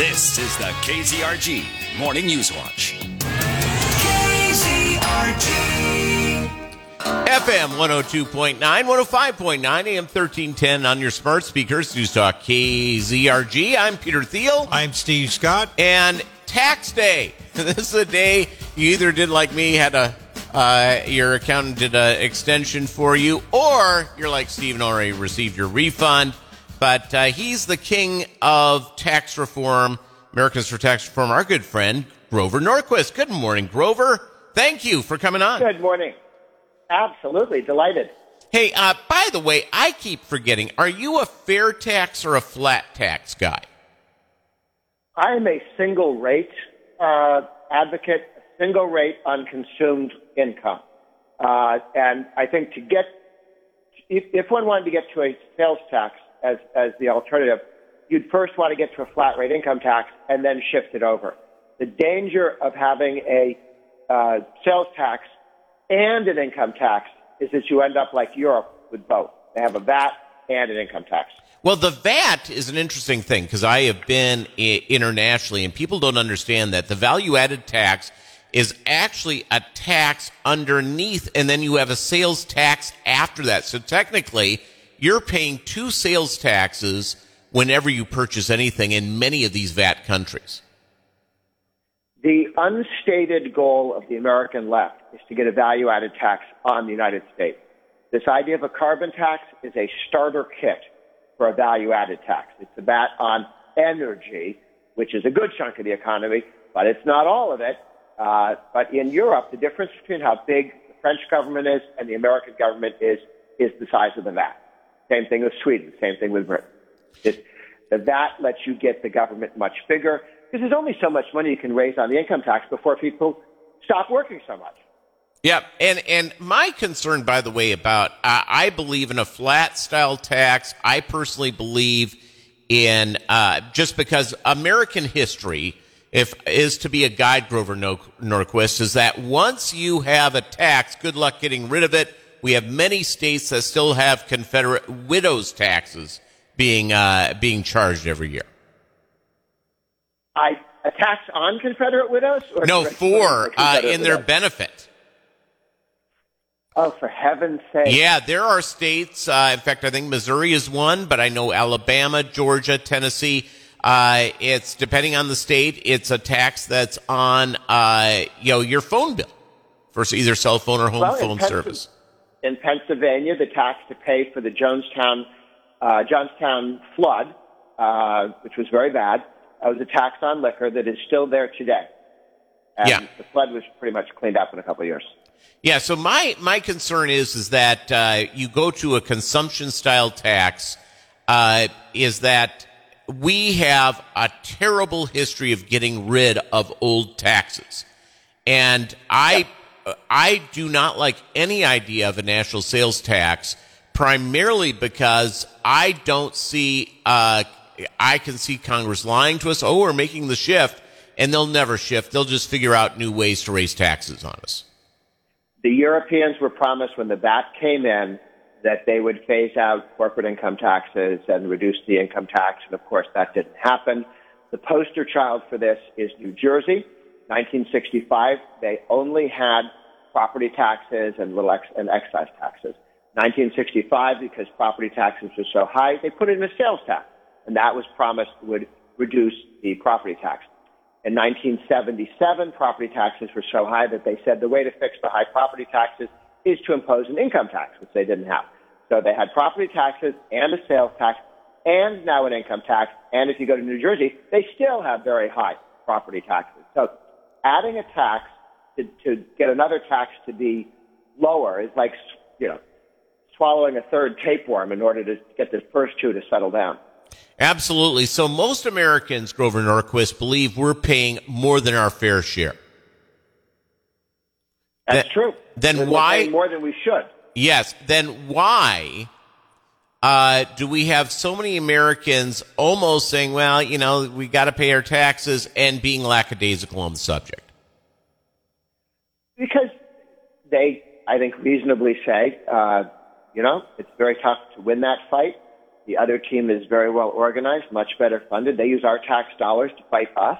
This is the KZRG Morning News Watch. KZRG. FM 102.9, 105.9, AM 1310 on your smart speakers. News Talk KZRG. I'm Peter Thiel. I'm Steve Scott. And tax day. This is a day you either did like me, had a uh, your accountant did an extension for you, or you're like Steve already received your refund. But uh, he's the king of tax reform, Americans for Tax Reform, our good friend, Grover Norquist. Good morning, Grover. Thank you for coming on. Good morning. Absolutely. Delighted. Hey, uh, by the way, I keep forgetting, are you a fair tax or a flat tax guy? I am a single rate uh, advocate, single rate on consumed income. Uh, and I think to get, if, if one wanted to get to a sales tax, as, as the alternative, you'd first want to get to a flat rate income tax and then shift it over. The danger of having a uh, sales tax and an income tax is that you end up like Europe with both. They have a VAT and an income tax. Well, the VAT is an interesting thing because I have been internationally and people don't understand that the value added tax is actually a tax underneath and then you have a sales tax after that. So technically, you're paying two sales taxes whenever you purchase anything in many of these VAT countries. The unstated goal of the American left is to get a value added tax on the United States. This idea of a carbon tax is a starter kit for a value added tax. It's a VAT on energy, which is a good chunk of the economy, but it's not all of it. Uh, but in Europe, the difference between how big the French government is and the American government is, is the size of the VAT. Same thing with Sweden, same thing with Britain. It, the VAT lets you get the government much bigger because there's only so much money you can raise on the income tax before people stop working so much. Yeah, and and my concern, by the way, about uh, I believe in a flat style tax. I personally believe in uh, just because American history, if is to be a guide, Grover Norquist, is that once you have a tax, good luck getting rid of it. We have many states that still have Confederate widows taxes being uh, being charged every year. I a tax on Confederate widows? Or No, for uh, in their benefit. Oh, for heaven's sake! Yeah, there are states. Uh, in fact, I think Missouri is one, but I know Alabama, Georgia, Tennessee. Uh, it's depending on the state. It's a tax that's on uh, you know your phone bill for either cell phone or home Well, phone service. In Pennsylvania, the tax to pay for the Jonestown uh, Johnstown flood, uh, which was very bad, uh, was a tax on liquor that is still there today. And Yeah. the flood was pretty much cleaned up in a couple of years. Yeah. So my my concern is is that uh, you go to a consumption style tax. Uh, is that we have a terrible history of getting rid of old taxes, and I I do not like any idea of a national sales tax, primarily because I don't see uh, I can see Congress lying to us. Oh, we're making the shift, and they'll never shift. They'll just figure out new ways to raise taxes on us. The Europeans were promised when the VAT came in that they would phase out corporate income taxes and reduce the income tax, and of course that didn't happen. The poster child for this is New Jersey. 1965, they only had property taxes and little ex- and excise taxes. 1965, because property taxes were so high, they put in a sales tax, and that was promised would reduce the property tax. In 1977, property taxes were so high that they said the way to fix the high property taxes is to impose an income tax, which they didn't have. So they had property taxes and a sales tax and now an income tax. And if you go to New Jersey, they still have very high property taxes. So adding a tax to, to get another tax to be lower is like, you know, swallowing a third tapeworm in order to get the first two to settle down. Absolutely. So most Americans, Grover Norquist, believe we're paying more than our fair share. That's Then- true. then We're why- more than we should? Yes. Then why uh, do we have so many Americans almost saying, well, you know, we got to pay our taxes and being lackadaisical on the subject? Because they, I think, reasonably say, uh, you know, it's very tough to win that fight. The other team is very well organized, much better funded. They use our tax dollars to fight us.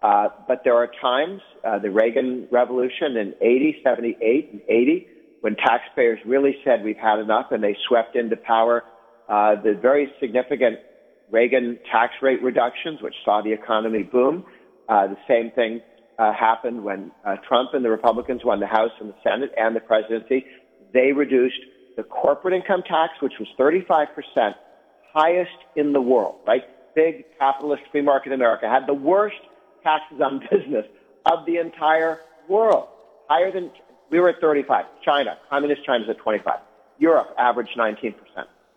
Uh, but there are times, uh, the Reagan Revolution in 80, 78, and 80, when taxpayers really said we've had enough and they swept into power uh, the very significant Reagan tax rate reductions, which saw the economy boom. Uh, the same thing uh, happened when uh, Trump and the Republicans won the House and the Senate and the presidency. They reduced the corporate income tax, which was 35%, highest in the world, right? Big capitalist free market America had the worst taxes on business of the entire world. Higher than, we were at 35. China, communist China is at 25. Europe averaged 19%.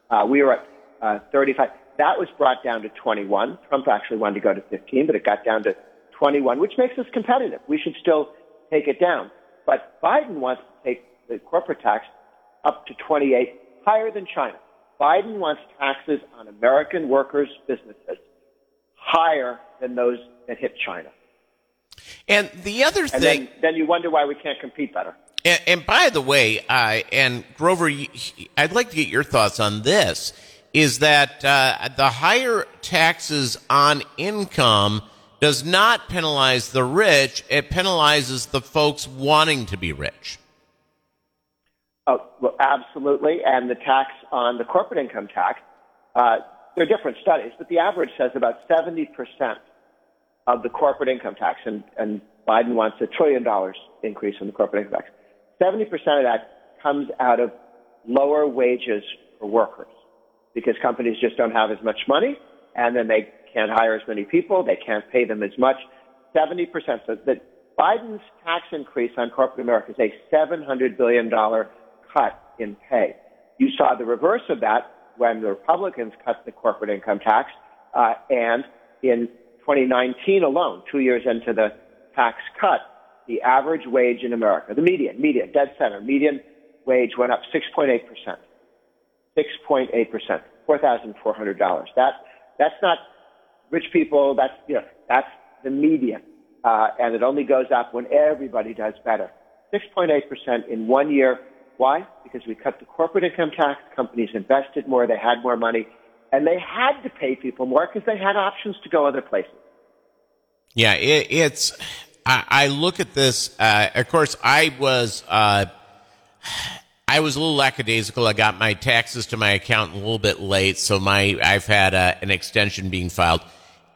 Uh, we were at uh, 35. That was brought down to 21. Trump actually wanted to go to 15, but it got down to 21, which makes us competitive. We should still take it down. But Biden wants to take the corporate tax up to 28, higher than China. Biden wants taxes on American workers' businesses higher than those that hit China. And the other and thing, then, then you wonder why we can't compete better. And, and by the way, uh, and Grover, I'd like to get your thoughts on this. Is that uh, the higher taxes on income does not penalize the rich; it penalizes the folks wanting to be rich. Oh, well, absolutely. And the tax on the corporate income tax, uh, there are different studies, but the average says about 70% of the corporate income tax, and, and Biden wants a trillion dollars increase in the corporate income tax. 70% of that comes out of lower wages for workers because companies just don't have as much money and then they can't hire as many people. They can't pay them as much. 70%. So that Biden's tax increase on corporate America is a $700 billion cut in pay. You saw the reverse of that when the Republicans cut the corporate income tax. Uh, and in 2019 alone, two years into the tax cut, the average wage in America, the median, median, dead center, median wage went up 6.8%. 6.8%, $4,400. That, that's not rich people, that's, you know, that's the median. Uh, and it only goes up when everybody does better. 6.8% in one year. Why? Because we cut the corporate income tax, companies invested more, they had more money, and they had to pay people more because they had options to go other places. Yeah, it, it's I, I look at this. Uh, of course, I was uh, I was a little lackadaisical. I got my taxes to my accountant a little bit late, so my I've had uh, an extension being filed,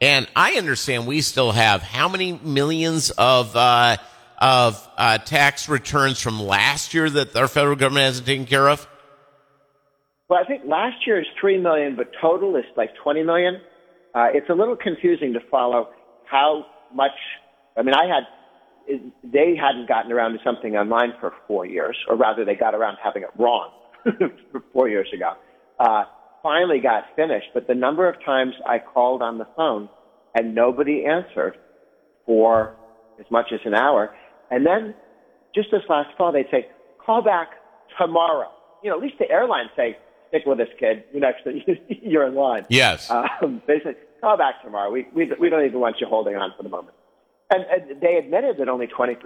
and I understand we still have how many millions of uh, of uh, tax returns from last year that our federal government hasn't taken care of. Well, I think last year is three million, but total is like twenty million. Uh, it's a little confusing to follow how much I mean, I had, they hadn't gotten around to something online for four years, or rather, they got around to having it wrong four years ago. Uh, finally got finished, but the number of times I called on the phone and nobody answered for as much as an hour. And then just this last fall, they'd say, call back tomorrow. You know, at least the airlines say, stick with this kid. You next, you're in line. Yes. Um, they say, call back tomorrow. We, we, we don't even want you holding on for the moment. And, and they admitted that only 20%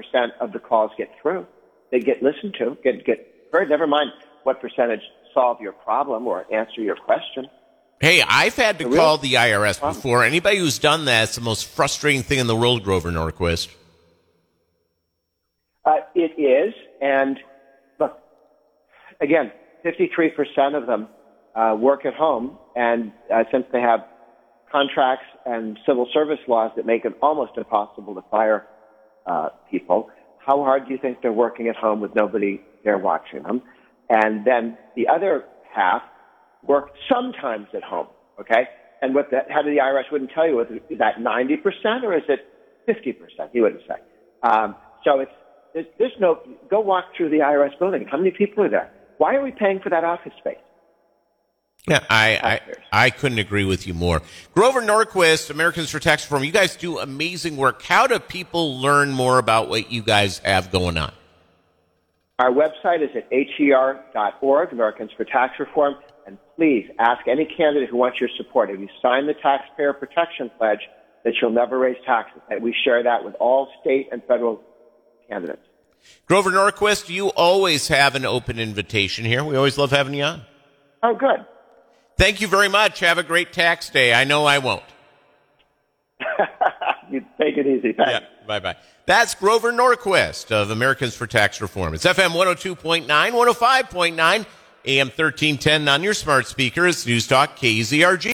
of the calls get through. They get listened to, get, get heard. Never mind what percentage solve your problem or answer your question. Hey, I've had to call the IRS before. Anybody who's done that, it's the most frustrating thing in the world, Grover Norquist. Uh, it is. And look, again, 53% of them uh, work at home. And uh, since they have contracts and civil service laws that make it almost impossible to fire uh, people. How hard do you think they're working at home with nobody there watching them? And then the other half work sometimes at home, okay? And what the head of the IRS wouldn't tell you, is that 90% or is it 50%? He wouldn't say. Um, so it's, there's, there's no, go walk through the IRS building. How many people are there? Why are we paying for that office space? Yeah, I, I, I couldn't agree with you more. Grover Norquist, Americans for Tax Reform, you guys do amazing work. How do people learn more about what you guys have going on? Our website is at ATR.org, Americans for Tax Reform, and please ask any candidate who wants your support. If you sign the Taxpayer Protection Pledge, that you'll never raise taxes. And we share that with all state and federal candidates. Grover Norquist, you always have an open invitation here. We always love having you on. Oh, good. Thank you very much. Have a great tax day. I know I won't. you take it easy. Thanks. Yeah, bye bye. That's Grover Norquist of Americans for Tax Reform. It's FM 102.9, 105.9, AM 1310 on your smart speakers. News Talk KZRG.